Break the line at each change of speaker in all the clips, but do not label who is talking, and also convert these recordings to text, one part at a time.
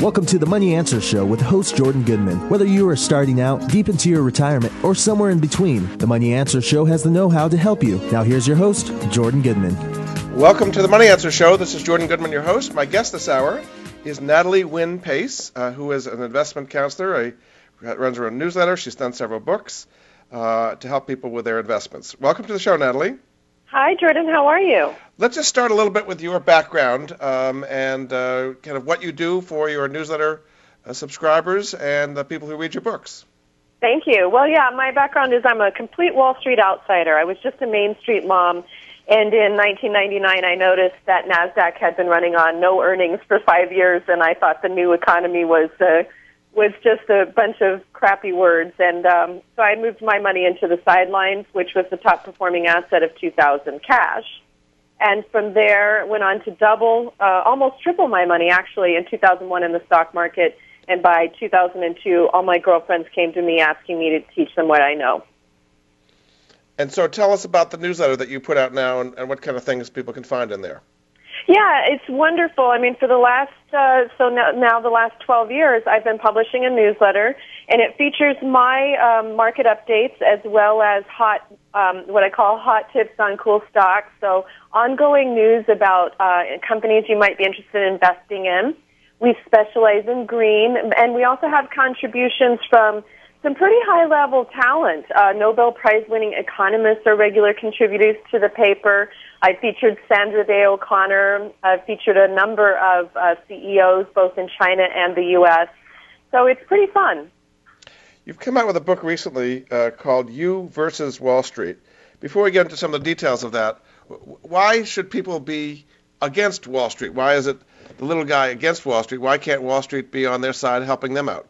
Welcome to the Money Answer Show with host Jordan Goodman. Whether you are starting out, deep into your retirement, or somewhere in between, the Money Answer Show has the know how to help you. Now, here's your host, Jordan Goodman.
Welcome to the Money Answer Show. This is Jordan Goodman, your host. My guest this hour is Natalie Wynn Pace, uh, who is an investment counselor. A, runs her own newsletter. She's done several books uh, to help people with their investments. Welcome to the show, Natalie.
Hi, Jordan. How are you?
Let's just start a little bit with your background um, and uh, kind of what you do for your newsletter uh, subscribers and the people who read your books.
Thank you. Well, yeah, my background is I'm a complete Wall Street outsider. I was just a Main Street mom. And in 1999, I noticed that NASDAQ had been running on no earnings for five years, and I thought the new economy was uh, was just a bunch of crappy words. And um, so I moved my money into the sidelines, which was the top performing asset of 2000 cash. And from there, went on to double, uh, almost triple my money actually in 2001 in the stock market. And by 2002, all my girlfriends came to me asking me to teach them what I know.
And so tell us about the newsletter that you put out now and, and what kind of things people can find in there.
Yeah, it's wonderful. I mean, for the last uh, so now, now the last 12 years, I've been publishing a newsletter, and it features my um, market updates as well as hot um, what I call hot tips on cool stocks. So ongoing news about uh, companies you might be interested in investing in. We specialize in green, and we also have contributions from some pretty high level talent. Uh, Nobel Prize winning economists are regular contributors to the paper. I featured Sandra Day O'Connor. I've featured a number of uh, CEOs both in China and the U.S. So it's pretty fun.
You've come out with a book recently uh, called You versus Wall Street. Before we get into some of the details of that, why should people be against Wall Street? Why is it the little guy against Wall Street? Why can't Wall Street be on their side helping them out?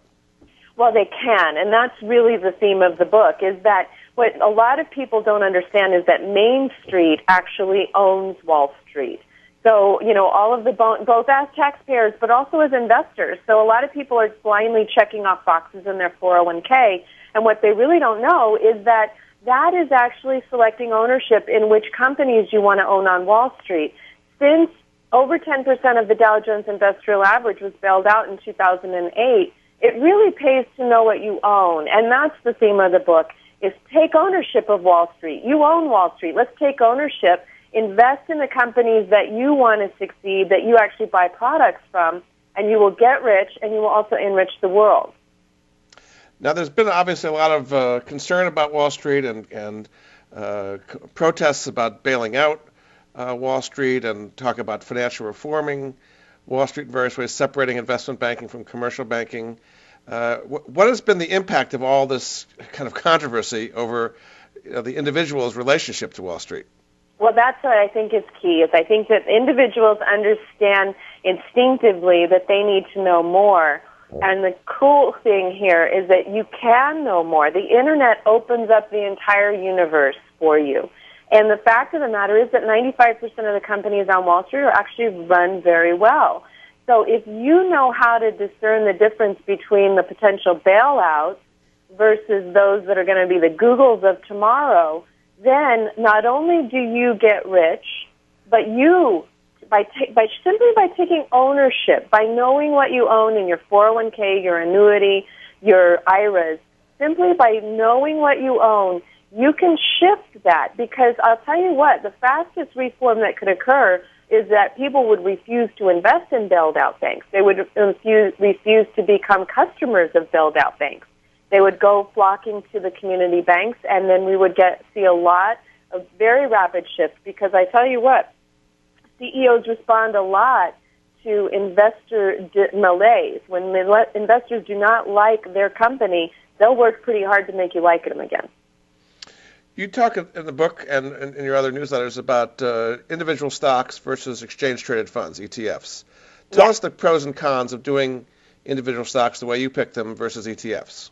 Well, they can, and that's really the theme of the book is that what a lot of people don't understand is that Main Street actually owns Wall Street. So, you know, all of the bo- both as taxpayers, but also as investors. So a lot of people are blindly checking off boxes in their 401k, and what they really don't know is that that is actually selecting ownership in which companies you want to own on Wall Street. Since over 10% of the Dow Jones Industrial Average was bailed out in 2008, it really pays to know what you own. And that's the theme of the book is take ownership of Wall Street. You own Wall Street. Let's take ownership. Invest in the companies that you want to succeed, that you actually buy products from, and you will get rich and you will also enrich the world.
Now, there's been obviously a lot of uh, concern about Wall Street and, and uh, protests about bailing out uh, Wall Street and talk about financial reforming Wall Street in various ways, separating investment banking from commercial banking. Uh, what has been the impact of all this kind of controversy over you know, the individual's relationship to Wall Street?
Well, that's what I think is key. Is I think that individuals understand instinctively that they need to know more. And the cool thing here is that you can know more. The internet opens up the entire universe for you. And the fact of the matter is that 95% of the companies on Wall Street are actually run very well. So if you know how to discern the difference between the potential bailouts versus those that are going to be the Googles of tomorrow, then not only do you get rich, but you by by simply by taking ownership, by knowing what you own in your 401k, your annuity, your IRAs, simply by knowing what you own, you can shift that because I'll tell you what, the fastest reform that could occur is that people would refuse to invest in bailed out banks. They would refuse, refuse to become customers of bailed out banks. They would go flocking to the community banks, and then we would get see a lot of very rapid shifts. Because I tell you what, CEOs respond a lot to investor malaise. When investors do not like their company, they'll work pretty hard to make you like them again.
You talk in the book and in your other newsletters about uh, individual stocks versus exchange traded funds, ETFs. Tell
Yeah.
us the pros and cons of doing individual stocks the way you pick them versus ETFs.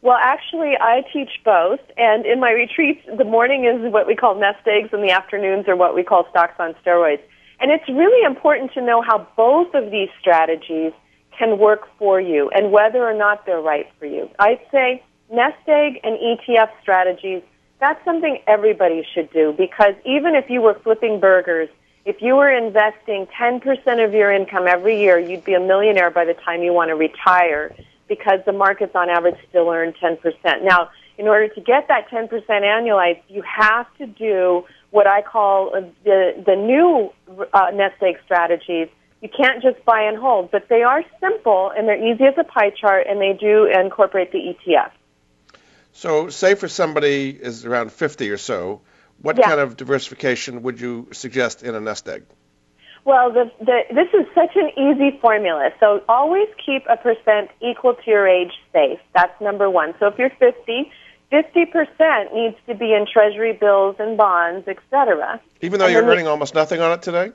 Well, actually, I teach both, and in my retreats, the morning is what we call nest eggs, and the afternoons are what we call stocks on steroids. And it's really important to know how both of these strategies can work for you and whether or not they're right for you. I'd say nest egg and ETF strategies, that's something everybody should do because even if you were flipping burgers, if you were investing 10% of your income every year, you'd be a millionaire by the time you want to retire because the markets on average still earn 10%. Now, in order to get that 10% annualized, you have to do what I call the, the new uh, nest egg strategies. You can't just buy and hold, but they are simple and they're easy as a pie chart and they do incorporate the ETF.
So, say for somebody is around 50 or so, what
Yeah.
kind of diversification would you suggest in a nest egg?
Well, the, the, this is such an easy formula. So always keep a percent equal to your age safe. That's number one. So if you're 50, 50% needs to be in treasury bills and bonds, etc.
Even though
And
you're
the-
earning almost nothing on it today?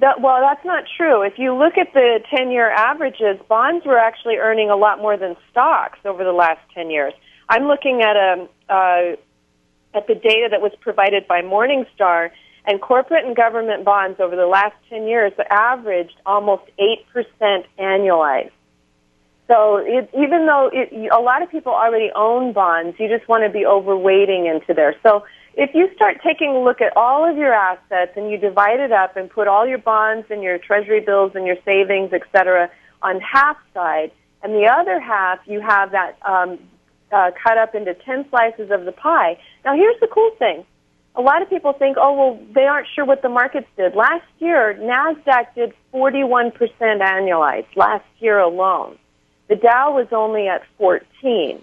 That, well, that's not true. If you look at the 10-year averages, bonds were actually earning a lot more than stocks over the last 10 years. I'm looking at a uh, at the data that was provided by Morningstar, and corporate and government bonds over the last 10 years averaged almost 8% annualized. So it, even though it, a lot of people already own bonds, you just want to be overweighting into there. So if you start taking a look at all of your assets and you divide it up and put all your bonds and your treasury bills and your savings, et cetera, on half side, and the other half you have that um, uh, cut up into 10 slices of the pie. Now here's the cool thing. A lot of people think, oh, well, they aren't sure what the markets did. Last year, NASDAQ did 41% annualized, last year alone. The Dow was only at 14.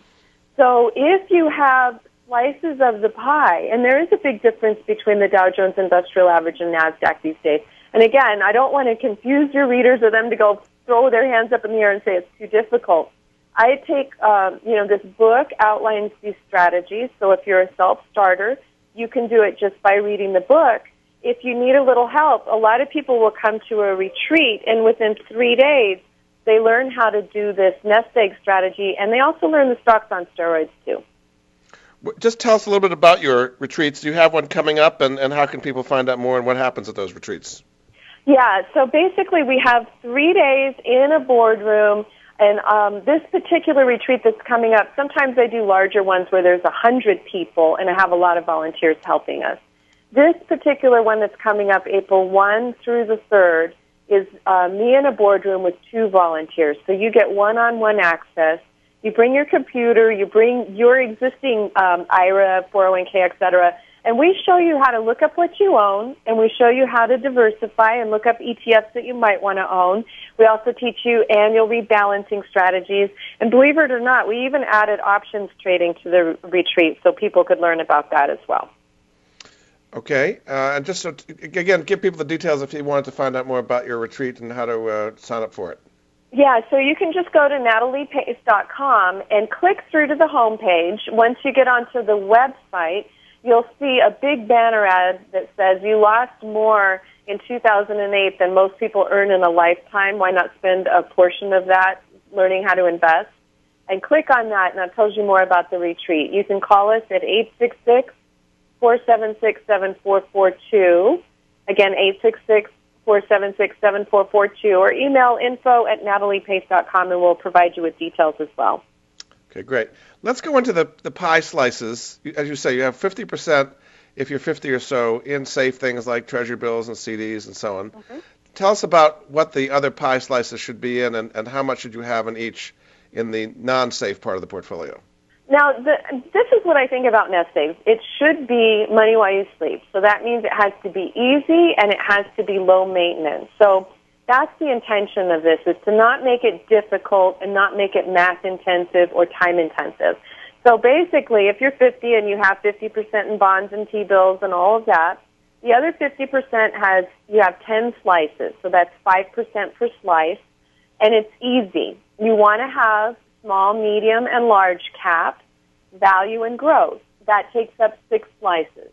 So if you have slices of the pie, and there is a big difference between the Dow Jones Industrial Average and NASDAQ these days. And again, I don't want to confuse your readers or them to go throw their hands up in the air and say it's too difficult. I take, um, you know, this book outlines these strategies. So if you're a self-starter, you can do it just by reading the book. If you need a little help, a lot of people will come to a retreat, and within three days, they learn how to do this nest egg strategy, and they also learn the stocks on steroids too.
Just tell us a little bit about your retreats. Do you have one coming up, and, and how can people find out more and what happens at those retreats?
Yeah, so basically we have three days in a boardroom, and um, this particular retreat that's coming up, sometimes I do larger ones where there's a hundred people, and I have a lot of volunteers helping us. This particular one that's coming up April 1 through the 3rd is uh, me in a boardroom with two volunteers. So you get one-on-one access. You bring your computer, you bring your existing um, IRA, 401k, et cetera, and we show you how to look up what you own, and we show you how to diversify and look up ETFs that you might want to own. We also teach you annual rebalancing strategies, and believe it or not, we even added options trading to the retreat so people could learn about that as well.
Okay, uh, and just so t- again, give people the details if you wanted to find out more about your retreat and how to uh, sign up for it.
Yeah, so you can just go to nataliepace.com and click through to the home page. Once you get onto the website, you'll see a big banner ad that says you lost more in 2008 than most people earn in a lifetime. Why not spend a portion of that learning how to invest? And click on that, and that tells you more about the retreat. You can call us at 866 476 7442. Again, 866 476 7442, or email info at nataliepace.com, and we'll provide you with details as well.
Okay, great. Let's go into the, the pie slices. As you say, you have 50% if you're 50 or so in safe things like treasury bills and CDs and so on. Tell us about what the other pie slices should be in and, and how much should you have in each in the non-safe part of the portfolio.
Now, the, this is what I think about nest eggs. It should be money while you sleep. So that means it has to be easy and it has to be low maintenance. So that's the intention of this, is to not make it difficult and not make it math intensive or time intensive. So basically, if you're 50 and you have 50% in bonds and T-bills and all of that, the other 50% has, you have 10 slices. So that's 5% per slice. And it's easy. You want to have small, medium, and large cap, value and growth. that takes up six slices.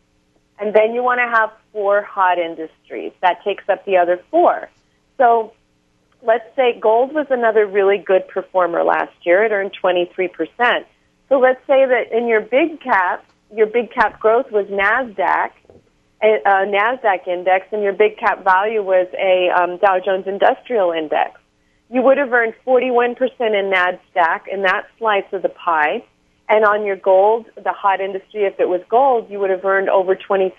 And then you want to have four hot industries. That takes up the other four. So let's say gold was another really good performer last year. It earned 23%. So let's say that in your big cap, your big cap growth was NASDAQ, a, NASDAQ index, and your big cap value was a um, Dow Jones Industrial Index. You would have earned 41% in NASDAQ in that slice of the pie. And on your gold, the hot industry, if it was gold, you would have earned over 23%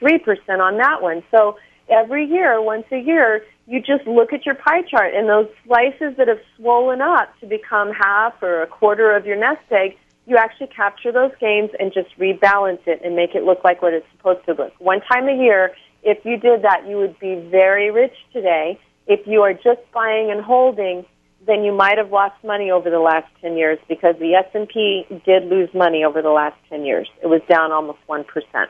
on that one. So every year, once a year, you just look at your pie chart and those slices that have swollen up to become half or a quarter of your nest egg, you actually capture those gains and just rebalance it and make it look like what it's supposed to look. One time a year, if you did that, you would be very rich today. If you are just buying and holding, then you might have lost money over the last 10 years because the S&P did lose money over the last 10 years. It was down almost 1%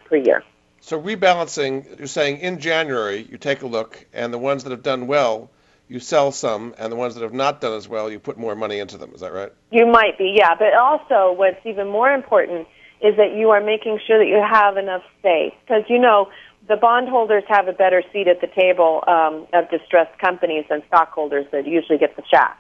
per year.
So rebalancing, you're saying in January you take a look, and the ones that have done well, you sell some, and the ones that have not done as well, you put more money into them. Is that right?
You might be, yeah. But also, what's even more important is that you are making sure that you have enough space because you know the bondholders have a better seat at the table um, of distressed companies than stockholders that usually get the shaft.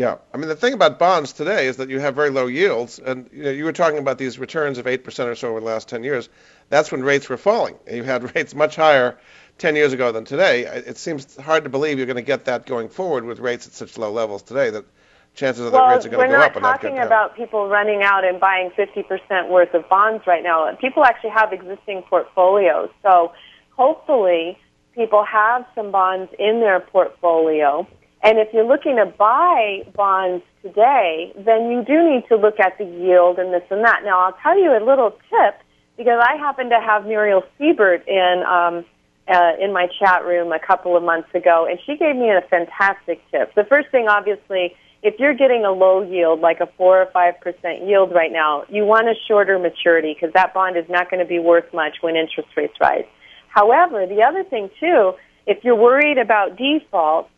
Yeah, I mean the thing about bonds today is that you have very low yields, and you, know, you were talking about these returns of eight percent or so over the last ten years. That's when rates were falling, and you had rates much higher ten years ago than today. It seems hard to believe you're going to get that going forward with rates at such low levels today. That chances are
well,
that rates are going to go up.
We're not talking about people running out and buying 50% worth of bonds right now. People actually have existing portfolios, so hopefully people have some bonds in their portfolio and if you're looking to buy bonds today, then you do need to look at the yield and this and that. Now, I'll tell you a little tip because I happened to have Muriel Siebert in um, uh, in my chat room a couple of months ago, and she gave me a fantastic tip. The first thing, obviously, if you're getting a low yield, like a four or five percent yield right now, you want a shorter maturity because that bond is not going to be worth much when interest rates rise. However, the other thing too, if you're worried about default,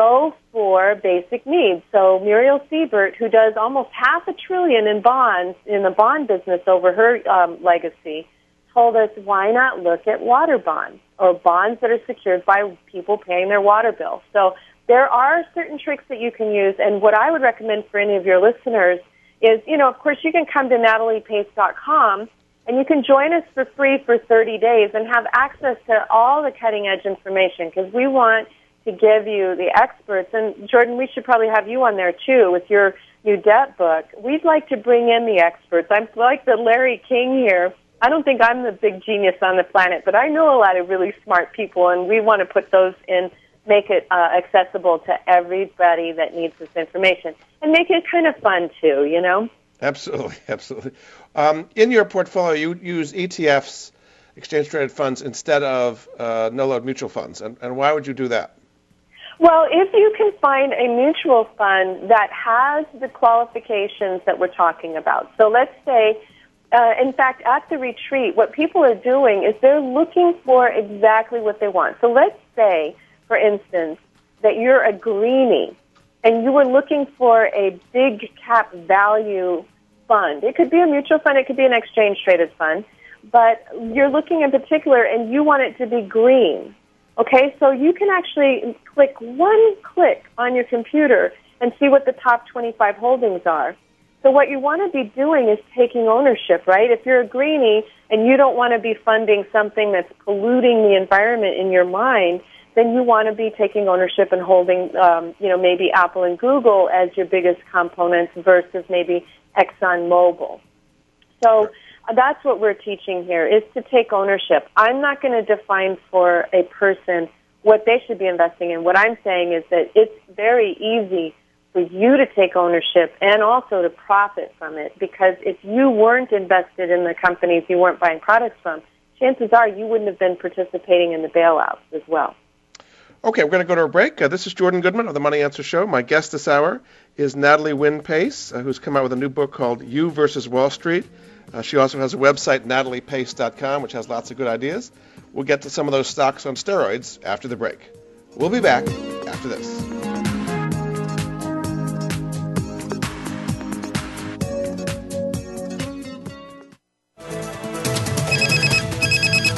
go for basic needs. So Muriel Siebert, who does almost half a trillion in bonds in the bond business over her um, legacy, told us why not look at water bonds or bonds that are secured by people paying their water bill. So there are certain tricks that you can use, and what I would recommend for any of your listeners is, you know, of course, you can come to nataliepace.com and you can join us for free for 30 days and have access to all the cutting edge information because we want – to give you the experts. And Jordan, we should probably have you on there too with your new debt book. We'd like to bring in the experts. I'm like the Larry King here. I don't think I'm the big genius on the planet, but I know a lot of really smart people, and we want to put those in, make it uh, accessible to everybody that needs this information, and make it kind of fun too. You know.
Absolutely, absolutely. Um, in your portfolio, you use ETFs, exchange traded funds, instead of uh, no load mutual funds, and, and why would you do that?
Well, if you can find a mutual fund that has the qualifications that we're talking about. So let's say, uh, in fact, at the retreat, what people are doing is they're looking for exactly what they want. So let's say, for instance, that you're a greenie and you were looking for a big cap value fund. It could be a mutual fund, it could be an exchange traded fund, but you're looking in particular and you want it to be green. Okay, so you can actually click one click on your computer and see what the top 25 holdings are. So what you want to be doing is taking ownership, right? If you're a greenie and you don't want to be funding something that's polluting the environment in your mind, then you want to be taking ownership and holding, um, you know, maybe Apple and Google as your biggest components versus maybe ExxonMobil. So that's what we're teaching here is to take ownership. I'm not going to define for a person what they should be investing in. What I'm saying is that it's very easy for you to take ownership and also to profit from it because if you weren't invested in the companies you weren't buying products from, chances are you wouldn't have been participating in the bailouts as well.
Okay, we're going to go to a break. Uh, this is Jordan Goodman of the Money Answer Show. My guest this hour is Natalie Wynn uh, who's come out with a new book called You versus Wall Street. Uh, she also has a website, nataliepace.com, which has lots of good ideas. We'll get to some of those stocks on steroids after the break. We'll be back after this.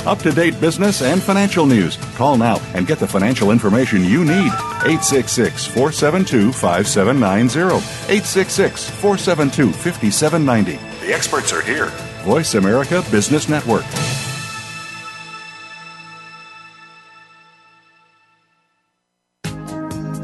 up to date business and financial news. Call now and get the financial information you need. 866 472 5790. 866 472 5790. The experts are here. Voice America Business Network.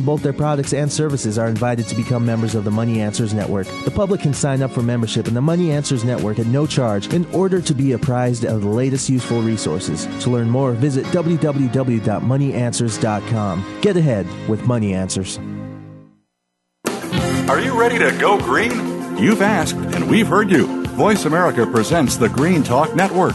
in both their products and services are invited to become members of the Money Answers Network. The public can sign up for membership in the Money Answers Network at no charge in order to be apprised of the latest useful resources. To learn more, visit www.moneyanswers.com. Get ahead with Money Answers.
Are you ready to go green? You've asked, and we've heard you. Voice America presents the Green Talk Network.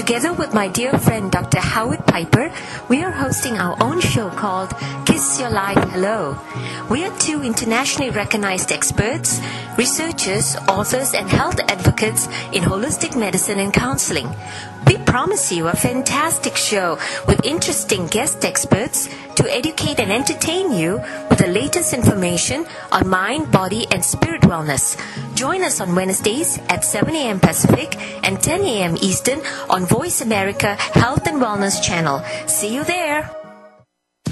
Together with my dear friend Dr. Howard Piper, we are hosting our own show called Kiss Your Life Hello. We are two internationally recognized experts, researchers, authors, and health advocates in holistic medicine and counseling. We promise you a fantastic show with interesting guest experts to educate and entertain you with the latest information on mind, body, and spirit wellness. Join us on Wednesdays at 7 a.m. Pacific and 10 a.m. Eastern on Voice America Health and Wellness Channel. See you there.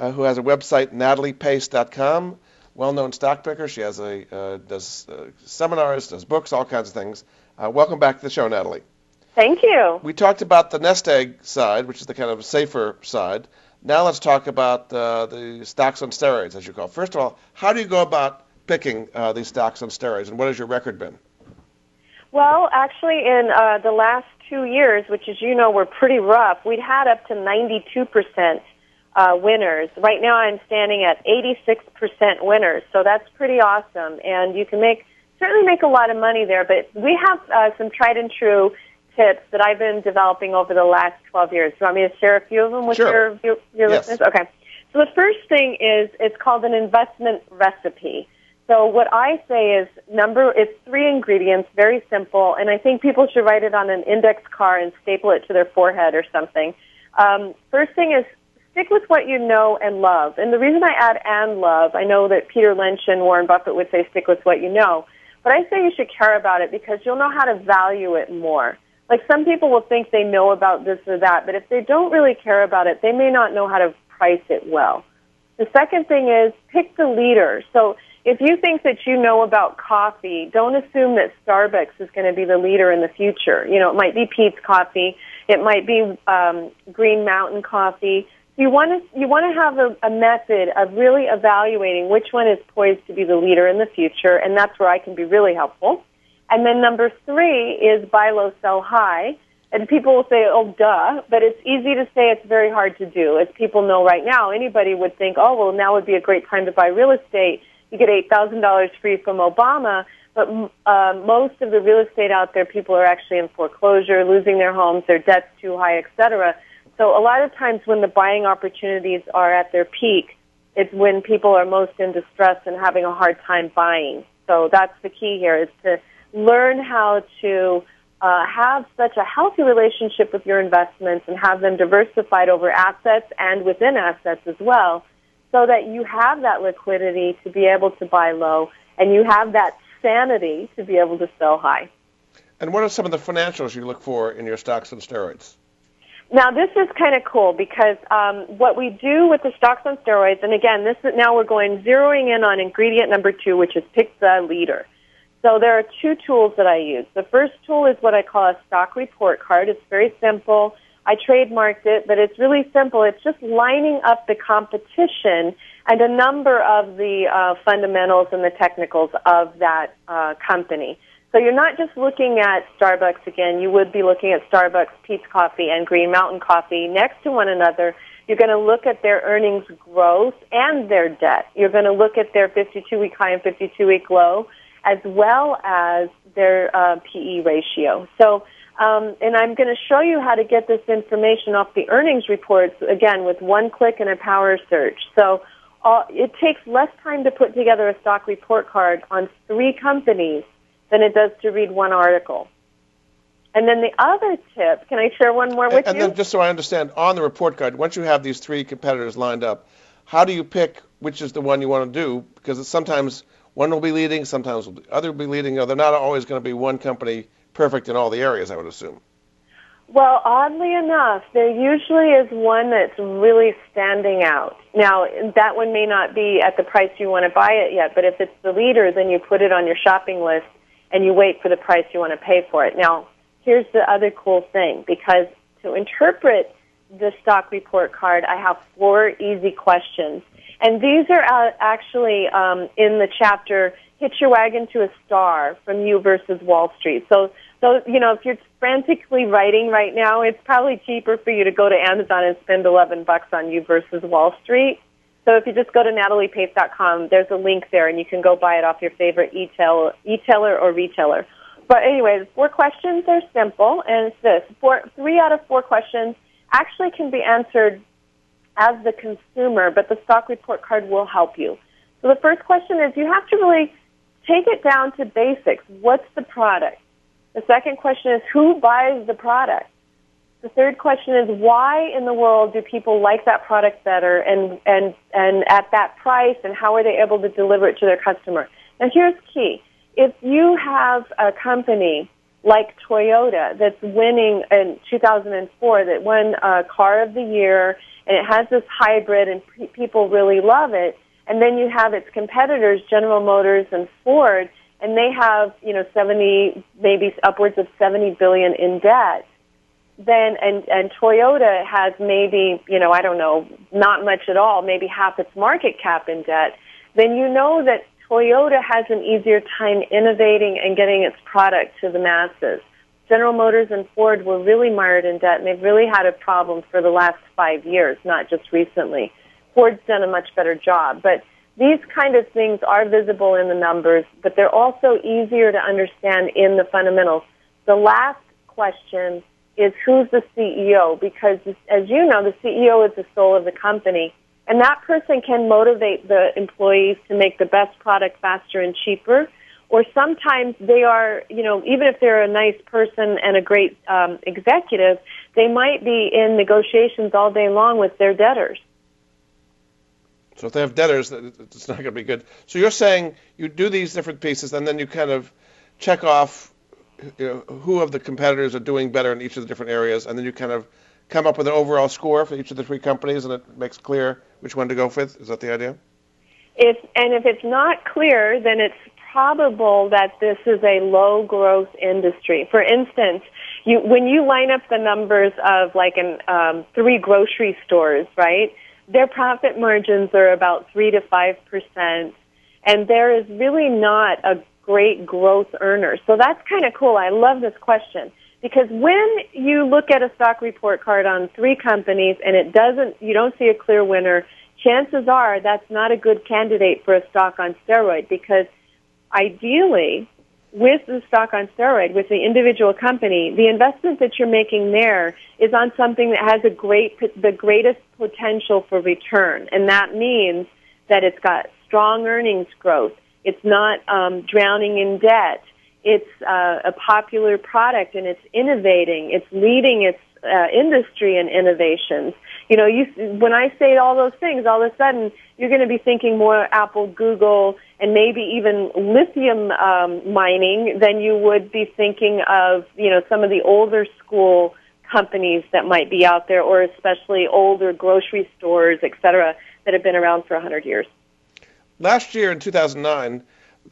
uh, who has a website, nataliepace.com. Well-known stock picker. She has a uh, does uh, seminars, does books, all kinds of things. Uh, welcome back to the show, Natalie.
Thank you.
We talked about the nest egg side, which is the kind of safer side. Now let's talk about uh, the stocks on steroids, as you call. It. First of all, how do you go about picking uh, these stocks on steroids, and what has your record been?
Well, actually, in uh, the last two years, which as you know were pretty rough, we'd had up to 92% uh, winners. Right now, I'm standing at 86% winners, so that's pretty awesome. And you can make certainly make a lot of money there. But we have uh, some tried and true tips that I've been developing over the last 12 years. Do you want me to share a few of them with
sure.
your your
yes.
listeners? Okay. So the first thing is it's called an investment recipe. So what I say is number it's three ingredients, very simple, and I think people should write it on an index card and staple it to their forehead or something. Um, first thing is stick with what you know and love. And the reason I add and love, I know that Peter Lynch and Warren Buffett would say stick with what you know, but I say you should care about it because you'll know how to value it more. Like some people will think they know about this or that, but if they don't really care about it, they may not know how to price it well. The second thing is pick the leader. So if you think that you know about coffee, don't assume that Starbucks is going to be the leader in the future. You know, it might be Peet's Coffee, it might be um, Green Mountain Coffee. You want to you want to have a, a method of really evaluating which one is poised to be the leader in the future, and that's where I can be really helpful. And then number three is buy low, sell high. And people will say, oh, duh, but it's easy to say, it's very hard to do. As people know right now, anybody would think, oh, well, now would be a great time to buy real estate. You get $8,000 free from Obama. But uh, most of the real estate out there, people are actually in foreclosure, losing their homes, their debt's too high, et cetera. So a lot of times when the buying opportunities are at their peak, it's when people are most in distress and having a hard time buying. So that's the key here is to learn how to uh, have such a healthy relationship with your investments and have them diversified over assets and within assets as well so that you have that liquidity to be able to buy low and you have that sanity to be able to sell high.
And what are some of the financials you look for in your stocks and steroids?
Now this is kind of cool because um, what we do with the stocks on steroids, and again, this is, now we're going zeroing in on ingredient number two, which is pick the leader. So there are two tools that I use. The first tool is what I call a stock report card. It's very simple. I trademarked it, but it's really simple. It's just lining up the competition and a number of the uh, fundamentals and the technicals of that uh, company. So you're not just looking at Starbucks again. You would be looking at Starbucks, Peet's Coffee, and Green Mountain Coffee next to one another. You're going to look at their earnings growth and their debt. You're going to look at their 52-week high and 52-week low, as well as their uh, PE ratio. So, um, and I'm going to show you how to get this information off the earnings reports again with one click and a power search. So. Uh, it takes less time to put together a stock report card on three companies than it does to read one article. And then the other tip, can I share one more with
and,
you?
And then just so I understand, on the report card, once you have these three competitors lined up, how do you pick which is the one you want to do? Because sometimes one will be leading, sometimes the other will be leading. You know, they're not always going to be one company perfect in all the areas, I would assume.
Well, oddly enough, there usually is one that's really standing out. Now, that one may not be at the price you want to buy it yet, but if it's the leader, then you put it on your shopping list and you wait for the price you want to pay for it. Now, here's the other cool thing because to interpret the stock report card, I have four easy questions. And these are uh, actually um, in the chapter Hitch Your Wagon to a Star from You versus Wall Street. So, so, you know, if you're frantically writing right now, it's probably cheaper for you to go to Amazon and spend 11 bucks on You versus Wall Street so if you just go to nataliepace.com, there's a link there, and you can go buy it off your favorite e-tail, e-tailer or retailer. But anyways, four questions are simple, and it's this: four, three out of four questions actually can be answered as the consumer, but the stock report card will help you. So the first question is: you have to really take it down to basics. What's the product? The second question is: who buys the product? The third question is why in the world do people like that product better and, and, and at that price and how are they able to deliver it to their customer? Now here's key. If you have a company like Toyota that's winning in 2004 that won a car of the year and it has this hybrid and pe- people really love it and then you have its competitors General Motors and Ford and they have, you know, 70 maybe upwards of 70 billion in debt then and and Toyota has maybe you know I don't know not much at all maybe half its market cap in debt then you know that Toyota has an easier time innovating and getting its product to the masses. General Motors and Ford were really mired in debt and they've really had a problem for the last 5 years not just recently. Ford's done a much better job but these kind of things are visible in the numbers but they're also easier to understand in the fundamentals. The last question is who's the CEO because as you know, the CEO is the soul of the company. And that person can motivate the employees to make the best product faster and cheaper. Or sometimes they are, you know, even if they're a nice person and a great um, executive, they might be in negotiations all day long with their debtors.
So if they have debtors, it's not going to be good. So you're saying you do these different pieces, and then you kind of check off you know, who of the competitors are doing better in each of the different areas, and then you kind of come up with an overall score for each of the three companies, and it makes clear which one to go with. Is that the idea?
If and if it's not clear, then it's probable that this is a low growth industry. For instance, you when you line up the numbers of like an um, three grocery stores, right? Their profit margins are about three to five percent, and there is really not a great growth earners. So that's kind of cool. I love this question Because when you look at a stock report card on three companies and it doesn't, you don't see a clear winner, chances are that's not a good candidate for a stock on steroid because ideally with the stock on steroid, with the individual company, the investment that you're making there is on something that has a great, the greatest potential for return. And that means that it's got strong earnings growth. It's not um, drowning in debt. It's uh, a popular product and it's innovating. It's leading its uh, industry and innovations. You know, you, when I say all those things, all of a sudden you're going to be thinking more Apple, Google, and maybe even lithium um, mining than you would be thinking of, you know, some of the older school companies that might be out there, or especially older grocery stores, et cetera, that have been around for 100 years.
Last year in 2009,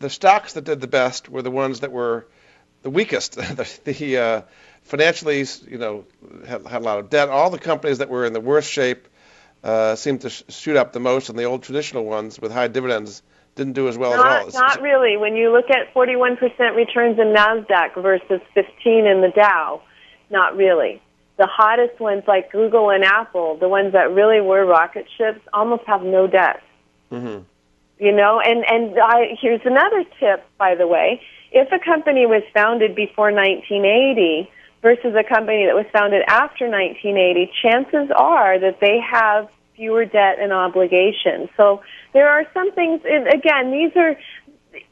the stocks that did the best were the ones that were the weakest. the, the uh, financially, you know, had, had, a lot of debt. All the companies that were in the worst shape uh, seemed to sh- shoot up the most, and the old traditional ones with high dividends didn't do as well
not,
as
all. Not really. When you look at 41% returns in Nasdaq versus 15 in the Dow, not really. The hottest ones like Google and Apple, the ones that really were rocket ships, almost have no debt.
Mm-hmm.
You know, and and I, here's another tip, by the way. If a company was founded before 1980 versus a company that was founded after 1980, chances are that they have fewer debt and obligations. So there are some things, and again, these are,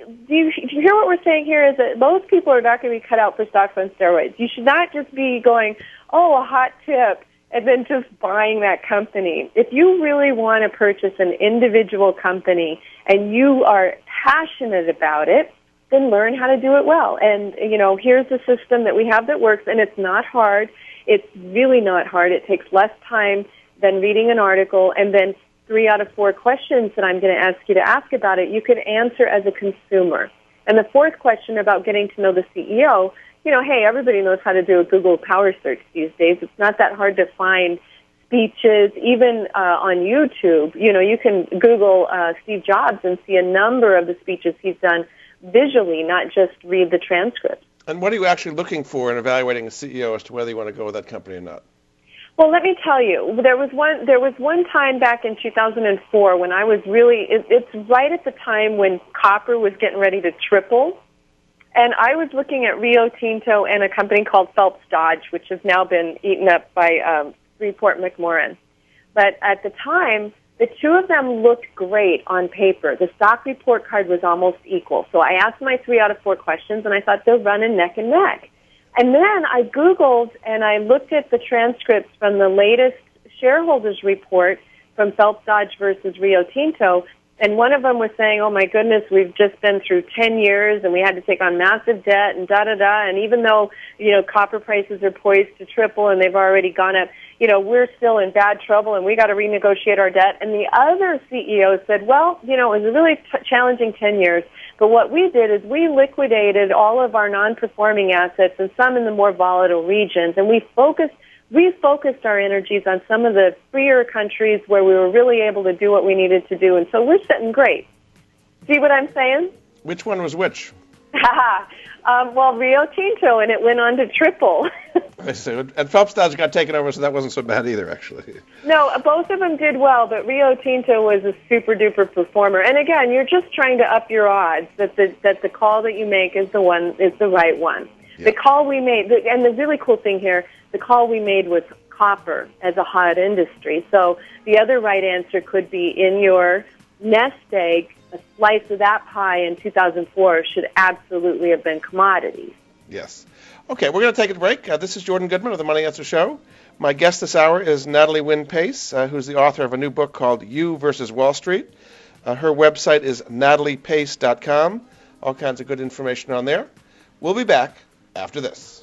do you, do you hear what we're saying here is that most people are not going to be cut out for stocks on steroids. You should not just be going, oh, a hot tip, and then just buying that company. If you really want to purchase an individual company and you are passionate about it, then learn how to do it well. And, you know, here's a system that we have that works, and it's not hard. It's really not hard. It takes less time than reading an article, and then three out of four questions that I'm going to ask you to ask about it, you could answer as a consumer. And the fourth question about getting to know the CEO, you know, hey, everybody knows how to do a Google Power Search these days. It's not that hard to find speeches, even uh, on YouTube. You know, you can Google uh, Steve Jobs and see a number of the speeches he's done visually, not just read the transcript.
And what are you actually looking for in evaluating a CEO as to whether you want to go with that company or not?
Well, let me tell you, there was one there was one time back in 2004 when I was really it, it's right at the time when copper was getting ready to triple. And I was looking at Rio Tinto and a company called Phelps Dodge, which has now been eaten up by um, Freeport McMoran. But at the time, the two of them looked great on paper. The stock report card was almost equal. So I asked my three out of four questions, and I thought they're running neck and neck. And then I Googled and I looked at the transcripts from the latest shareholders report from Phelps Dodge versus Rio Tinto. And one of them was saying, oh my goodness, we've just been through 10 years and we had to take on massive debt and da da da. And even though, you know, copper prices are poised to triple and they've already gone up, you know, we're still in bad trouble and we got to renegotiate our debt. And the other CEO said, well, you know, it was a really t- challenging 10 years. But what we did is we liquidated all of our non-performing assets and some in the more volatile regions, and we focused we focused our energies on some of the freer countries where we were really able to do what we needed to do, and so we're sitting great. See what I'm saying?
Which one was which?
um, well, Rio Tinto, and it went on to triple.
I see. And Phelps Dodge got taken over, so that wasn't so bad either, actually.
No, both of them did well, but Rio Tinto was a super duper performer. And again, you're just trying to up your odds that the that the call that you make is the one is the right one. The call we made, and the really cool thing here, the call we made was copper as a hot industry. So the other right answer could be in your nest egg a slice of that pie in 2004 should absolutely have been commodities.
Yes. Okay, we're going to take a break. Uh, this is Jordan Goodman of the Money Answer Show. My guest this hour is Natalie Wynn Pace, uh, who's the author of a new book called You versus Wall Street. Uh, her website is nataliepace.com. All kinds of good information on there. We'll be back after this.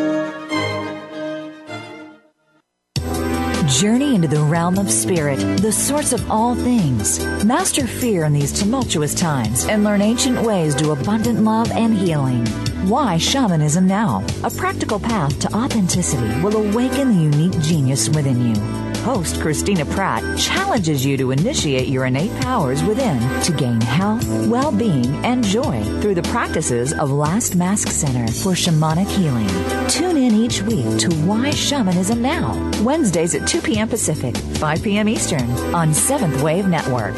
Journey into the realm of spirit, the source of all things. Master fear in these tumultuous times and learn ancient ways to abundant love and healing. Why Shamanism Now? A practical path to authenticity will awaken the unique genius within you. Host Christina Pratt challenges you to initiate your innate powers within to gain health, well being, and joy through the practices of Last Mask Center for Shamanic Healing. Tune in each week to Why Shamanism Now? Wednesdays at 2 p.m. Pacific, 5 p.m. Eastern on Seventh Wave Network.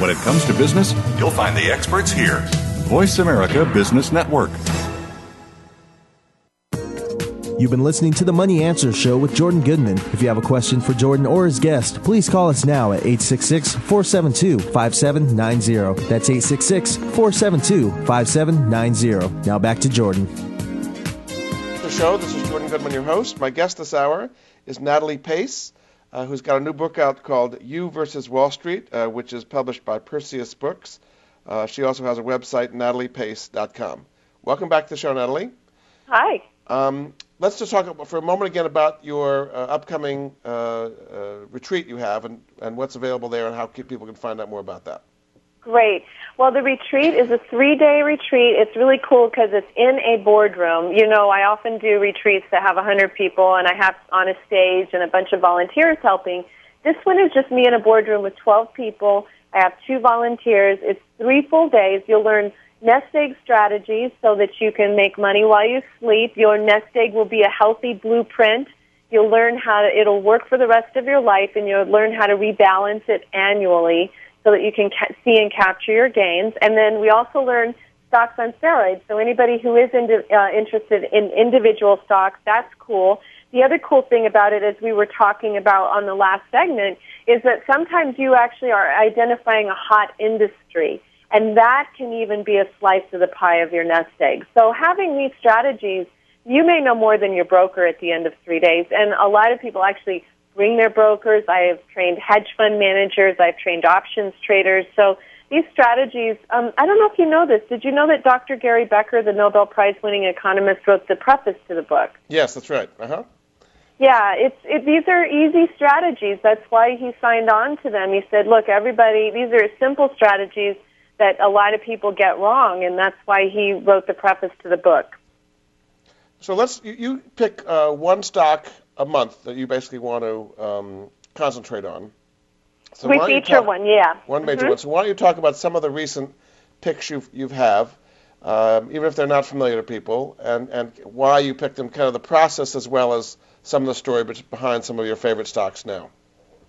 When it comes to business, you'll find the experts here. Voice America Business Network.
You've been listening to the Money Answer Show with Jordan Goodman. If you have a question for Jordan or his guest, please call us now at 866 472 5790. That's 866 472 5790. Now back to Jordan.
The show. This is Jordan Goodman, your host. My guest this hour is Natalie Pace, uh, who's got a new book out called You versus Wall Street, uh, which is published by Perseus Books. Uh, she also has a website, nataliepace.com. Welcome back to the show, Natalie.
Hi.
Um, let's just talk for a moment again about your uh, upcoming uh, uh, retreat you have and, and what's available there and how people can find out more about that.
Great. Well, the retreat is a three day retreat. It's really cool because it's in a boardroom. You know, I often do retreats that have a 100 people and I have on a stage and a bunch of volunteers helping. This one is just me in a boardroom with 12 people. I have two volunteers. It's three full days. You'll learn nest egg strategies so that you can make money while you sleep. Your nest egg will be a healthy blueprint. You'll learn how to, it'll work for the rest of your life and you'll learn how to rebalance it annually so that you can ca- see and capture your gains. And then we also learn stocks on steroids. So anybody who is uh, interested in individual stocks, that's cool. The other cool thing about it, as we were talking about on the last segment, is that sometimes you actually are identifying a hot industry. And that can even be a slice of the pie of your nest egg. So having these strategies, you may know more than your broker at the end of three days. And a lot of people actually bring their brokers. I have trained hedge fund managers. I've trained options traders. So these strategies, um, I don't know if you know this. Did you know that Dr. Gary Becker, the Nobel Prize winning economist, wrote the preface to the book?
Yes, that's right. Uh huh.
Yeah, it's it, these are easy strategies. That's why he signed on to them. He said, "Look, everybody, these are simple strategies that a lot of people get wrong, and that's why he wrote the preface to the book."
So let's you, you pick uh, one stock a month that you basically want to um, concentrate on.
So we feature talk, one, yeah.
One major mm-hmm. one. So why don't you talk about some of the recent picks you've you've have, um, even if they're not familiar to people, and and why you picked them, kind of the process as well as some of the story behind some of your favorite stocks now.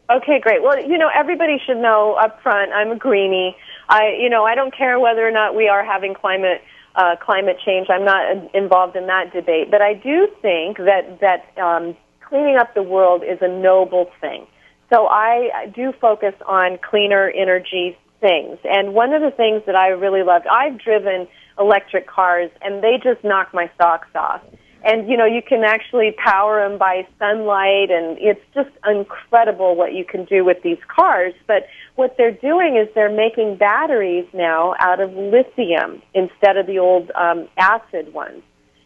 Okay, great. Well, you know, everybody should know up front. I'm a greenie. I, you know, I don't care whether or not we are having climate uh, climate change. I'm not involved in that debate, but I do think that that um, cleaning up the world is a noble thing. So I do focus on cleaner energy things. And one of the things that I really loved, I've driven electric cars, and they just knock my socks off and you know you can actually power them by sunlight and it's just incredible what you can do with these cars. But what they're doing is they're making batteries now out of lithium instead of the old um, acid ones.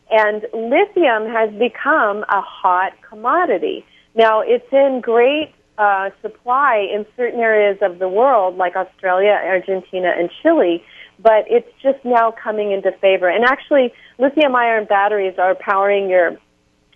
And lithium has become a hot commodity. Now it's in great uh, supply in certain areas of the world like australia argentina and chile but it's just now coming into favor. And actually, lithium ion batteries are powering your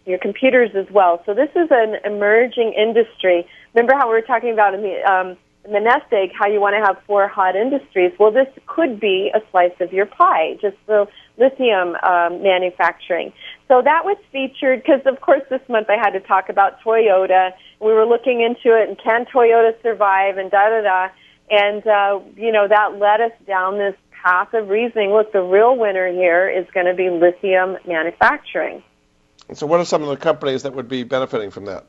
your computers as well. So this is an emerging industry. Remember how we were talking about in the um, in the nest egg how you want to have four hot industries? Well, this could be a slice of your pie, just the lithium um, manufacturing. So that was featured because, of course, this month I had to talk about Toyota. We were looking into it and can Toyota survive and da da da. And, uh, you know, that led us down this path of reasoning. Look, the real winner here is going to be lithium manufacturing.
So, what are some of the companies that would be benefiting from that?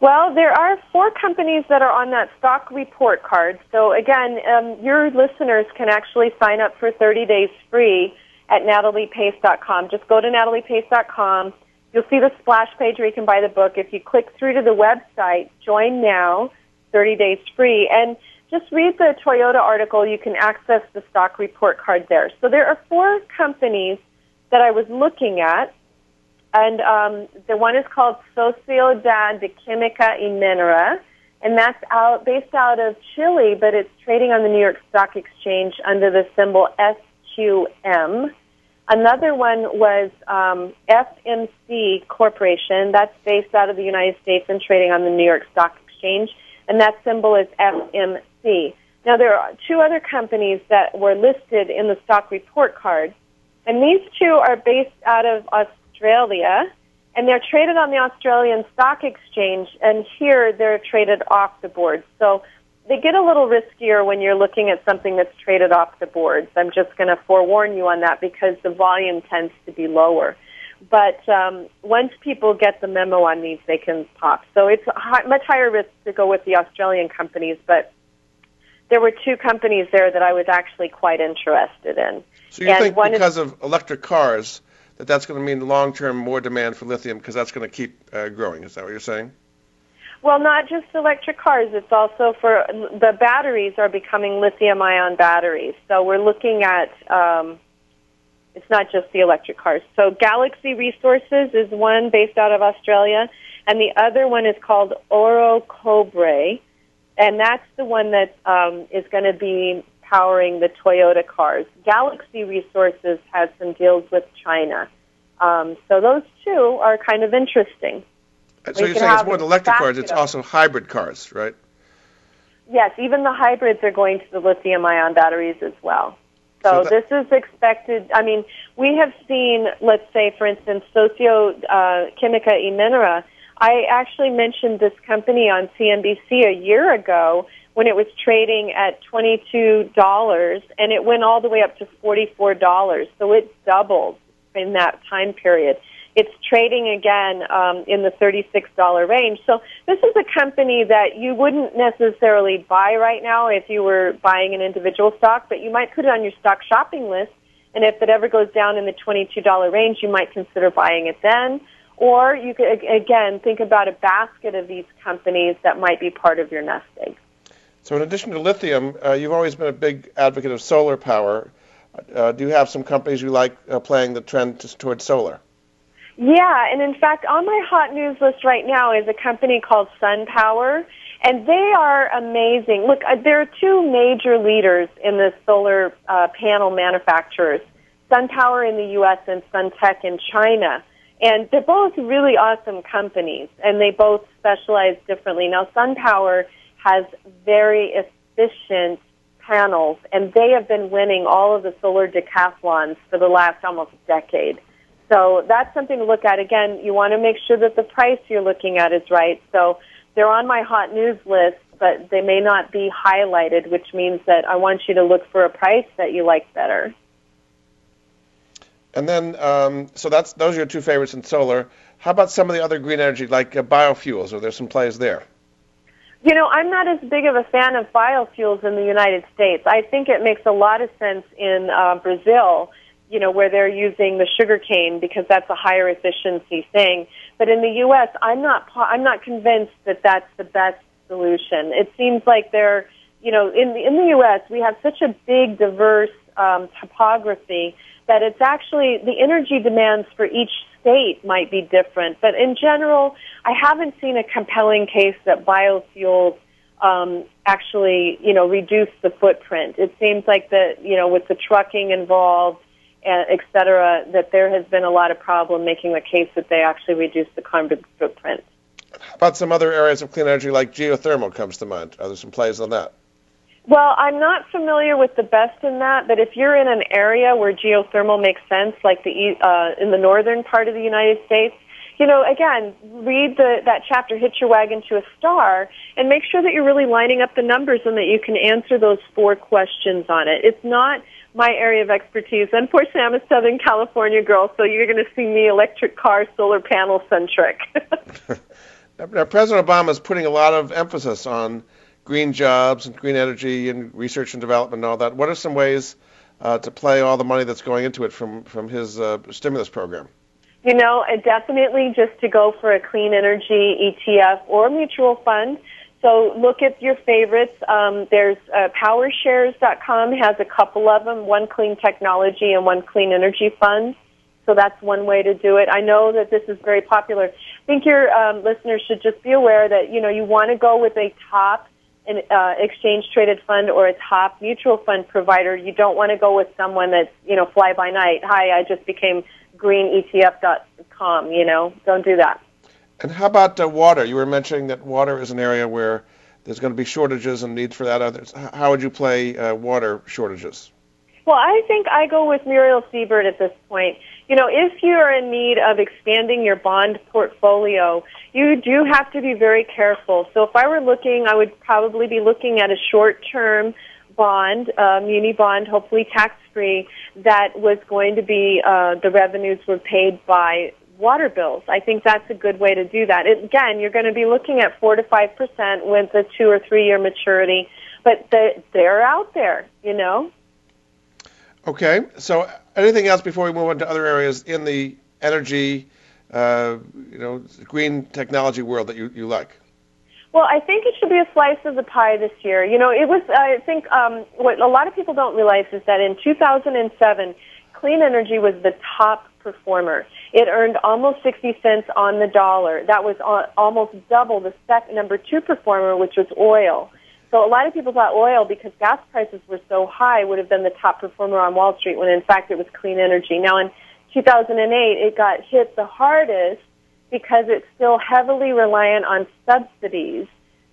Well, there are four companies that are on that stock report card. So, again, um, your listeners can actually sign up for 30 days free at nataliepace.com. Just go to nataliepace.com. You'll see the splash page where you can buy the book. If you click through to the website, join now, 30 days free. And just read the Toyota article. You can access the stock report card there. So there are four companies that I was looking at and um, the one is called Sociedad de Química y Minera, and that's out based out of Chile, but it's trading on the New York Stock Exchange under the symbol SQM. Another one was um, FMC Corporation. That's based out of the United States and trading on the New York Stock Exchange, and that symbol is FMC. Now, there are two other companies that were listed in the stock report card, and these two are based out of Australia and they're traded on the Australian Stock Exchange, and here they're traded off the board. So they get a little riskier when you're looking at something that's traded off the boards. I'm just going to forewarn you on that because the volume tends to be lower. But um, once people get the memo on these, they can pop. So it's high, much higher risk to go with the Australian companies, but there were two companies there that I was actually quite interested in.
So you and think because is, of electric cars, that that's going to mean long term more demand for lithium because that's going to keep uh, growing. Is that what you're saying?
Well, not just electric cars. It's also for the batteries are becoming lithium ion batteries. So we're looking at. Um, it's not just the electric cars. So Galaxy Resources is one based out of Australia, and the other one is called Orocobre, and that's the one that um, is going to be powering the Toyota cars. Galaxy Resources has some deals with China. Um, so those two are kind of interesting.
So you're saying it's more than electric cars, it's also hybrid cars, right?
Yes, even the hybrids are going to the lithium ion batteries as well. So, so this is expected. I mean, we have seen, let's say, for instance, Socio uh, Química y Minera. I actually mentioned this company on CNBC a year ago when it was trading at $22 and it went all the way up to $44. So it doubled in that time period. It's trading again um, in the $36 range. So this is a company that you wouldn't necessarily buy right now if you were buying an individual stock, but you might put it on your stock shopping list. And if it ever goes down in the $22 range, you might consider buying it then. Or you could, again, think about a basket of these companies that might be part of your nest egg.
So, in addition to lithium, uh, you've always been a big advocate of solar power. Uh, do you have some companies you like uh, playing the trend to, towards solar?
Yeah, and in fact, on my hot news list right now is a company called SunPower, and they are amazing. Look, uh, there are two major leaders in the solar uh, panel manufacturers SunPower in the U.S. and SunTech in China. And they're both really awesome companies, and they both specialize differently. Now, SunPower has very efficient panels, and they have been winning all of the solar decathlons for the last almost decade. So that's something to look at. Again, you want to make sure that the price you're looking at is right. So they're on my hot news list, but they may not be highlighted, which means that I want you to look for a price that you like better.
And then, um, so that's those are your two favorites in solar. How about some of the other green energy, like uh, biofuels? Are there some plays there?
You know, I'm not as big of a fan of biofuels in the United States. I think it makes a lot of sense in uh, Brazil, you know, where they're using the sugar cane because that's a higher efficiency thing. But in the U.S., I'm not I'm not convinced that that's the best solution. It seems like they're, you know, in the, in the U.S. we have such a big, diverse um, topography that it's actually the energy demands for each state might be different. But in general, I haven't seen a compelling case that biofuels um, actually, you know, reduce the footprint. It seems like that, you know, with the trucking involved et cetera, that there has been a lot of problem making the case that they actually reduce the carbon footprint.
How about some other areas of clean energy like geothermal comes to mind? Are there some plays on that?
Well, I'm not familiar with the best in that, but if you're in an area where geothermal makes sense, like the uh, in the northern part of the United States, you know, again, read the, that chapter, Hitch Your Wagon to a Star, and make sure that you're really lining up the numbers and that you can answer those four questions on it. It's not my area of expertise. Unfortunately, I'm a Southern California girl, so you're going to see me electric car, solar panel centric.
now, President Obama is putting a lot of emphasis on green jobs and green energy and research and development and all that. What are some ways uh, to play all the money that's going into it from from his uh, stimulus program?
You know, definitely just to go for a clean energy ETF or mutual fund. So look at your favorites. Um, there's uh, PowerShares.com has a couple of them, one clean technology and one clean energy fund. So that's one way to do it. I know that this is very popular. I think your um, listeners should just be aware that you know you want to go with a top uh, exchange traded fund or a top mutual fund provider. You don't want to go with someone that's you know fly by night. Hi, I just became greenetf.com. You know, don't do that.
And how about uh, water? You were mentioning that water is an area where there's going to be shortages and needs for that. Others, how would you play uh, water shortages?
Well, I think I go with Muriel Siebert at this point. You know, if you are in need of expanding your bond portfolio, you do have to be very careful. So if I were looking, I would probably be looking at a short-term bond, uh, muni bond, hopefully tax free, that was going to be uh, the revenues were paid by water bills. I think that's a good way to do that. It, again, you're going to be looking at four to five percent with a two or three year maturity, but the, they're out there, you know.
Okay. So, anything else before we move on to other areas in the energy, uh, you know, green technology world that you, you like?
Well, I think it should be a slice of the pie this year. You know, it was, I think, um, what a lot of people don't realize is that in 2007, clean energy was the top performer. It earned almost 60 cents on the dollar. That was almost double the sec- number two performer, which was oil. So a lot of people thought oil, because gas prices were so high, would have been the top performer on Wall Street, when in fact it was clean energy. Now in 2008, it got hit the hardest because it's still heavily reliant on subsidies.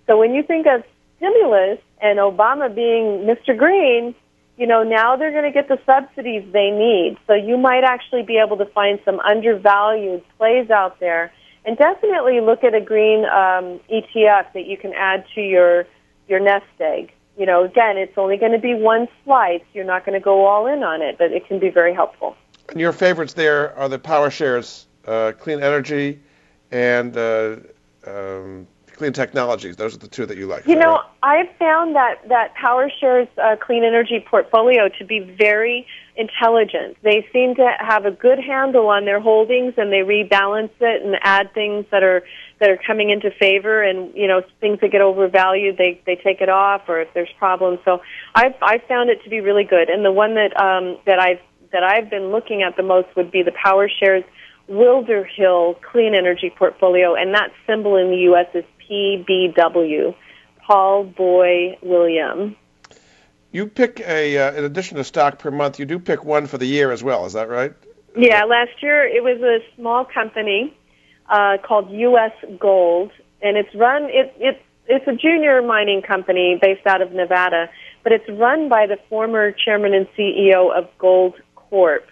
So when you think of stimulus and Obama being Mr. Green, you know, now they're going to get the subsidies they need. So you might actually be able to find some undervalued plays out there. And definitely look at a green um, ETF that you can add to your your nest egg. You know, again, it's only going to be one slice. You're not going to go all in on it, but it can be very helpful.
And your favorites there are the power shares, uh, clean energy, and uh, um, clean technologies. Those are the two that you like.
You know,
right?
I've found that that PowerShares uh, clean energy portfolio to be very intelligent. They seem to have a good handle on their holdings, and they rebalance it and add things that are that are coming into favor, and you know things that get overvalued, they they take it off, or if there's problems. So I've I've found it to be really good. And the one that um, that I've that I've been looking at the most would be the PowerShares Wilderhill Clean Energy Portfolio, and that symbol in the U.S. is PBW, Paul Boy William.
You pick a, uh, in addition to stock per month, you do pick one for the year as well. Is that right?
Yeah, last year it was a small company uh, called U.S. Gold, and it's run. It, it, it's a junior mining company based out of Nevada, but it's run by the former chairman and CEO of Gold Corp.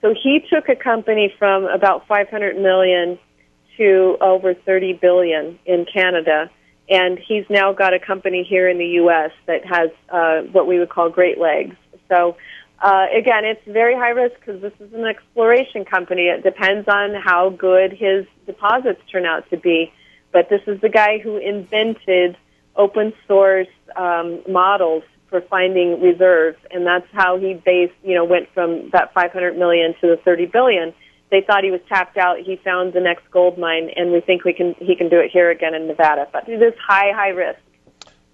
So he took a company from about 500 million to over 30 billion in Canada, and he's now got a company here in the U.S. that has uh, what we would call great legs. So uh, again, it's very high risk because this is an exploration company. It depends on how good his deposits turn out to be. But this is the guy who invented open source um, models for finding reserves, and that's how he based, you know, went from that 500 million to the 30 billion. They thought he was tapped out. He found the next gold mine, and we think we can he can do it here again in Nevada. But it is high, high risk.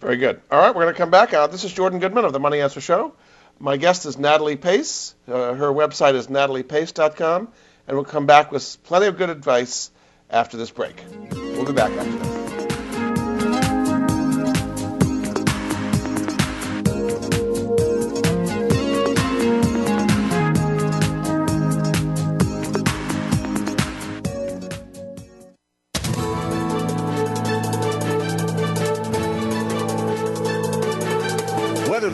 Very good. All right, we're going to come back. Uh, this is Jordan Goodman of the Money Answer Show. My guest is Natalie Pace. Uh, her website is nataliepace.com, and we'll come back with plenty of good advice after this break. We'll be back after this.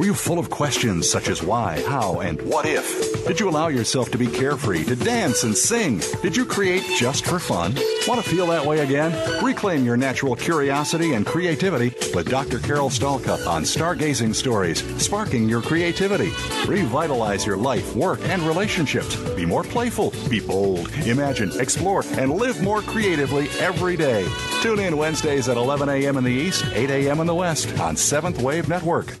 Were you full of questions such as why, how, and what if? Did you allow yourself to be carefree, to dance and sing? Did you create just for fun? Want to feel that way again? Reclaim your natural curiosity and creativity with Dr. Carol Stalcup on Stargazing Stories, sparking your creativity. Revitalize your life, work, and relationships. Be more playful, be bold, imagine, explore, and live more creatively every day. Tune in Wednesdays at 11 a.m. in the East, 8 a.m. in the West on Seventh Wave Network.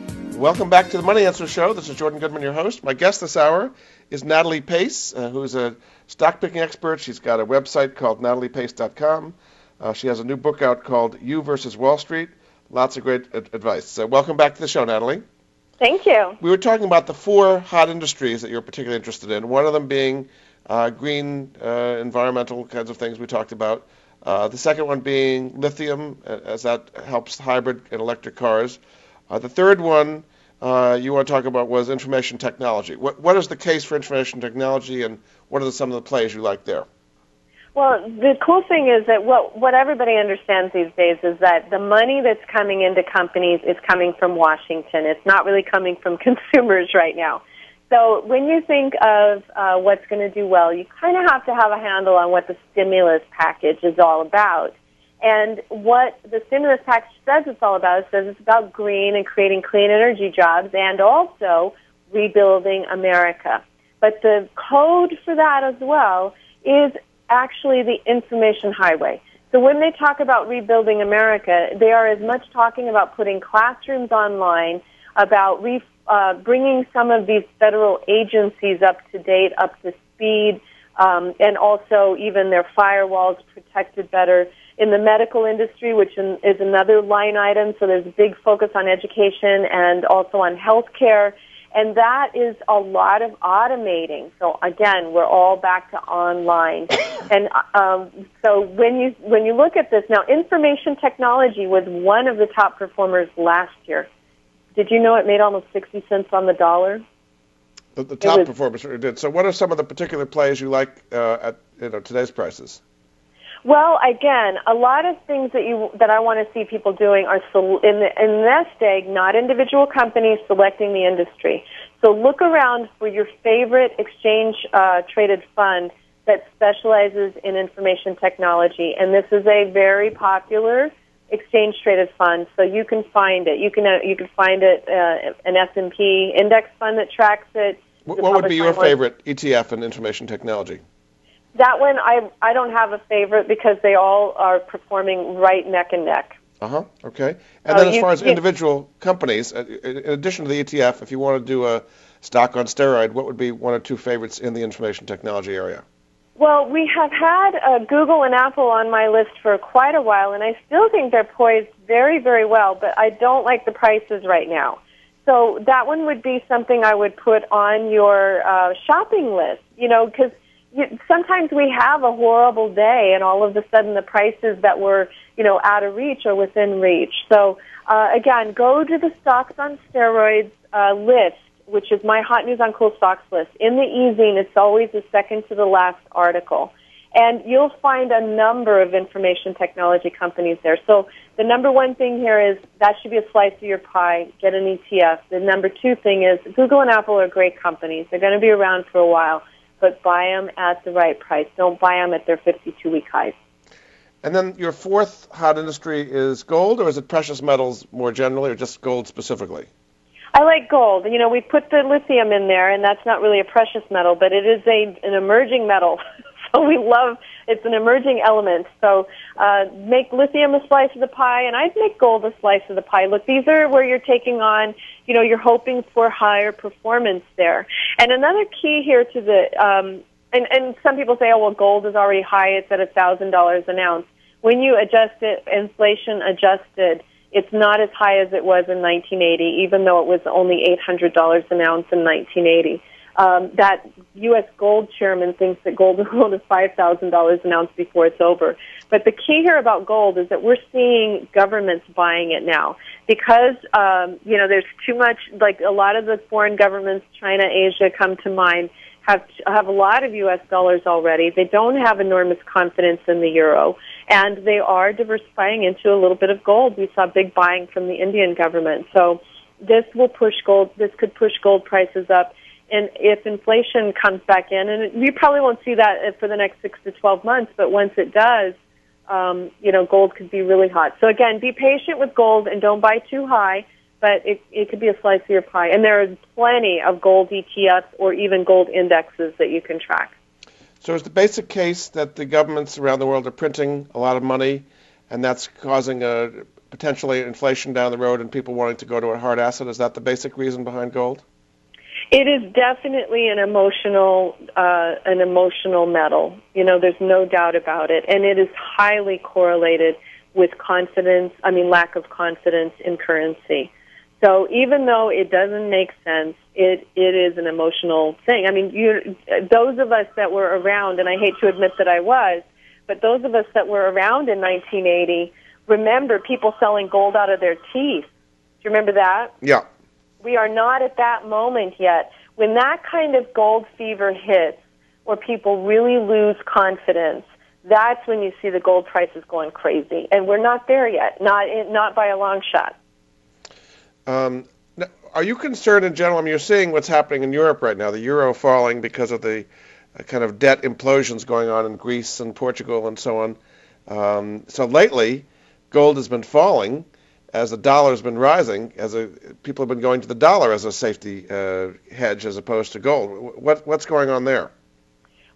Welcome back to the Money Answer Show. This is Jordan Goodman, your host. My guest this hour is Natalie Pace, uh, who's a stock picking expert. She's got a website called nataliepace.com. Uh, she has a new book out called You versus Wall Street. Lots of great ad- advice. So, welcome back to the show, Natalie.
Thank you.
We were talking about the four hot industries that you're particularly interested in. One of them being uh, green, uh, environmental kinds of things we talked about. Uh, the second one being lithium, as that helps hybrid and electric cars. Uh, the third one uh, you want to talk about was information technology. What, what is the case for information technology, and what are the, some of the plays you like there?
Well, the cool thing is that what what everybody understands these days is that the money that's coming into companies is coming from Washington. It's not really coming from consumers right now. So when you think of uh, what's going to do well, you kind of have to have a handle on what the stimulus package is all about. And what the stimulus package says it's all about, it says it's about green and creating clean energy jobs and also rebuilding America. But the code for that as well is actually the information highway. So when they talk about rebuilding America, they are as much talking about putting classrooms online, about re, uh, bringing some of these federal agencies up to date, up to speed, um, and also even their firewalls protected better. In the medical industry, which is another line item, so there's a big focus on education and also on healthcare and that is a lot of automating. So again, we're all back to online. and um, so when you when you look at this now, information technology was one of the top performers last year. Did you know it made almost sixty cents on the dollar?
The, the top was, performers did. So, what are some of the particular plays you like uh, at you know today's prices?
Well, again, a lot of things that you that I want to see people doing are in the, in nest egg, not individual companies selecting the industry. So look around for your favorite exchange uh, traded fund that specializes in information technology, and this is a very popular exchange traded fund. So you can find it. You can uh, you can find it uh, an S and P index fund that tracks it.
What, what would be your favorite ETF in information technology?
That one, I I don't have a favorite because they all are performing right neck and neck.
Uh huh. Okay. And then, as you, far as individual companies, uh, in addition to the ETF, if you want to do a stock on steroid, what would be one or two favorites in the information technology area?
Well, we have had uh, Google and Apple on my list for quite a while, and I still think they're poised very, very well. But I don't like the prices right now. So that one would be something I would put on your uh, shopping list. You know, because you, sometimes we have a horrible day, and all of a sudden the prices that were you know out of reach are within reach. So uh, again, go to the stocks on steroids uh, list, which is my hot news on cool stocks list. In the e-zine, it's always the second to the last article. And you'll find a number of information technology companies there. So the number one thing here is that should be a slice of your pie. Get an ETF. The number two thing is Google and Apple are great companies. They're going to be around for a while, but buy them at the right price. Don't buy them at their 52-week highs.
And then your fourth hot industry is gold, or is it precious metals more generally, or just gold specifically?
I like gold. You know, we put the lithium in there, and that's not really a precious metal, but it is a an emerging metal. so we love it's an emerging element. So uh, make lithium a slice of the pie, and I'd make gold a slice of the pie. Look, these are where you're taking on, you know, you're hoping for higher performance there. And another key here to the, um, and, and some people say, oh, well, gold is already high; it's at a thousand dollars an ounce. When you adjust it, inflation adjusted, it's not as high as it was in 1980, even though it was only $800 an ounce in 1980 um, that U.S. gold chairman thinks that gold will go to $5,000 an ounce before it's over. But the key here about gold is that we're seeing governments buying it now because, um, you know, there's too much, like a lot of the foreign governments, China, Asia come to mind, have, have a lot of U.S. dollars already. They don't have enormous confidence in the euro and they are diversifying into a little bit of gold. We saw big buying from the Indian government. So this will push gold, this could push gold prices up and if inflation comes back in, and we probably won't see that for the next six to 12 months, but once it does, um, you know, gold could be really hot. So again, be patient with gold and don't buy too high, but it, it could be a slice of your pie. And there are plenty of gold ETFs or even gold indexes that you can track.
So is the basic case that the governments around the world are printing a lot of money, and that's causing a potentially inflation down the road and people wanting to go to a hard asset? Is that the basic reason behind gold?
It is definitely an emotional, uh, an emotional metal. You know, there's no doubt about it, and it is highly correlated with confidence. I mean, lack of confidence in currency. So even though it doesn't make sense, it it is an emotional thing. I mean, you those of us that were around, and I hate to admit that I was, but those of us that were around in 1980 remember people selling gold out of their teeth. Do you remember that?
Yeah.
We are not at that moment yet. When that kind of gold fever hits, where people really lose confidence, that's when you see the gold prices going crazy. And we're not there yet, not in, not by a long shot.
Um, are you concerned in general? I mean, you're seeing what's happening in Europe right now, the euro falling because of the uh, kind of debt implosions going on in Greece and Portugal and so on. Um, so lately, gold has been falling as the dollar has been rising, as a, people have been going to the dollar as a safety uh, hedge as opposed to gold. What, what's going on there?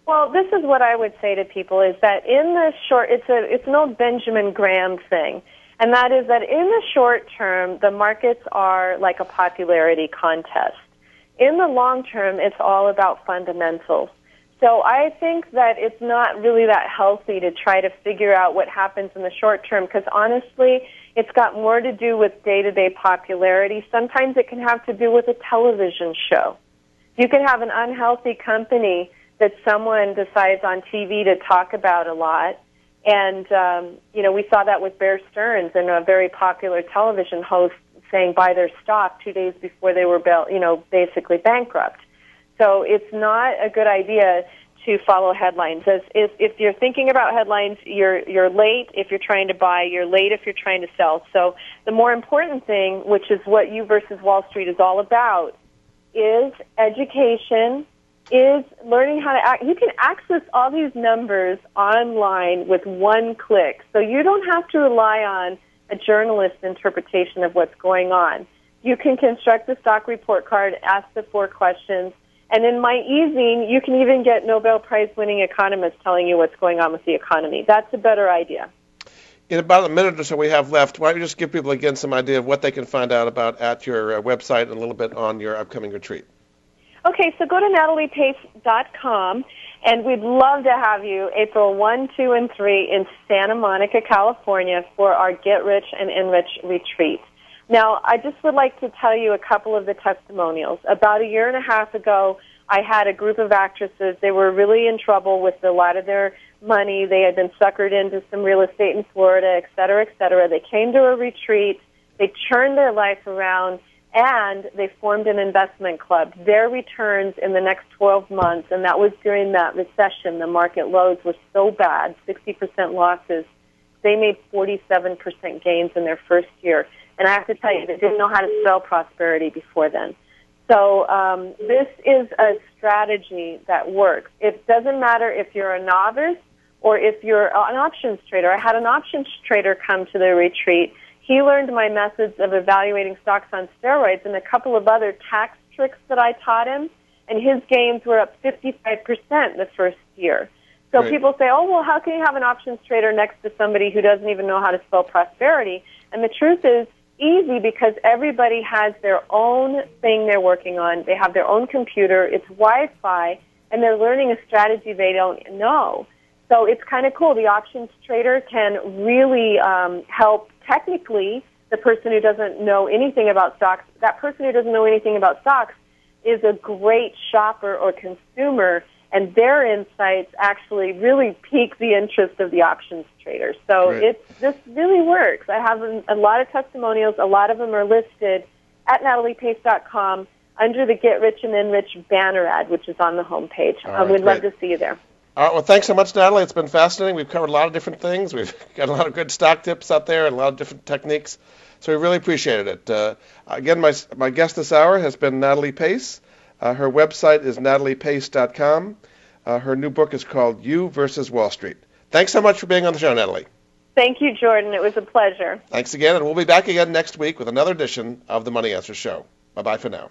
Well, this is what I would say to people is that in the short, it's a it's an old Benjamin Graham thing, and that is that in the short term, the markets are like a popularity contest. In the long term, it's all about fundamentals. So I think that it's not really that healthy to try to figure out what happens in the short term because honestly, it's got more to do with day-to-day popularity. Sometimes it can have to do with a television show. You can have an unhealthy company that someone decides on TV to talk about a lot. And, um, you know, we saw that with Bear Stearns and a very popular television host saying buy their stock two days before they were, you know, basically bankrupt. So it's not a good idea to follow headlines. As if, if you're thinking about headlines, you're you're late if you're trying to buy, you're late if you're trying to sell. So the more important thing, which is what you versus Wall Street is all about, is education, is learning how to act. You can access all these numbers online with one click. So you don't have to rely on a journalist's interpretation of what's going on. You can construct the stock report card, ask the four questions, and in my e-zine, you can even get Nobel Prize winning economists telling you what's going on with the economy. That's a better idea.
In about a minute or so we have left, why don't you just give people again some idea of what they can find out about at your uh, website and a little bit on your upcoming retreat?
Okay, so go to nataliepace.com, and we'd love to have you April 1, 2, and 3 in Santa Monica, California for our Get Rich and Enrich retreat. Now, I just would like to tell you a couple of the testimonials. About a year and a half ago, I had a group of actresses. They were really in trouble with a lot of their money. They had been suckered into some real estate in Florida, et cetera, et cetera. They came to a retreat. They turned their life around and they formed an investment club. Their returns in the next 12 months, and that was during that recession, the market lows were so bad, 60% losses. They made 47% gains in their first year. And I have to tell you, they didn't know how to spell prosperity before then. So um, this is a strategy that works. It doesn't matter if you're a novice or if you're an options trader. I had an options trader come to the retreat. He learned my methods of evaluating stocks on steroids and a couple of other tax tricks that I taught him, and his gains were up 55% the first year. So right. people say, oh, well, how can you have an options trader next to somebody who doesn't even know how to spell prosperity? And the truth is, easy because everybody has their own thing they're working on. They have their own computer. It's Wi-Fi, and they're learning a strategy they don't know. So it's kind of cool. The options trader can really um, help technically the person who doesn't know anything about stocks. That person who doesn't know anything about stocks is a great shopper or consumer and their insights actually really pique the interest of the options traders. So right. it this really works. I have a, a lot of testimonials. A lot of them are listed at nataliepace.com under the Get Rich and Enrich banner ad, which is on the homepage. Right, um, we'd great. love to see you there.
All right. Well, thanks so much, Natalie. It's been fascinating. We've covered a lot of different things. We've got a lot of good stock tips out there and a lot of different techniques. So we really appreciated it. Uh, again, my my guest this hour has been Natalie Pace. Uh, her website is nataliepace.com. Uh, her new book is called You versus Wall Street. Thanks so much for being on the show, Natalie.
Thank you, Jordan. It was a pleasure.
Thanks again, and we'll be back again next week with another edition of the Money Answer Show. Bye bye for now.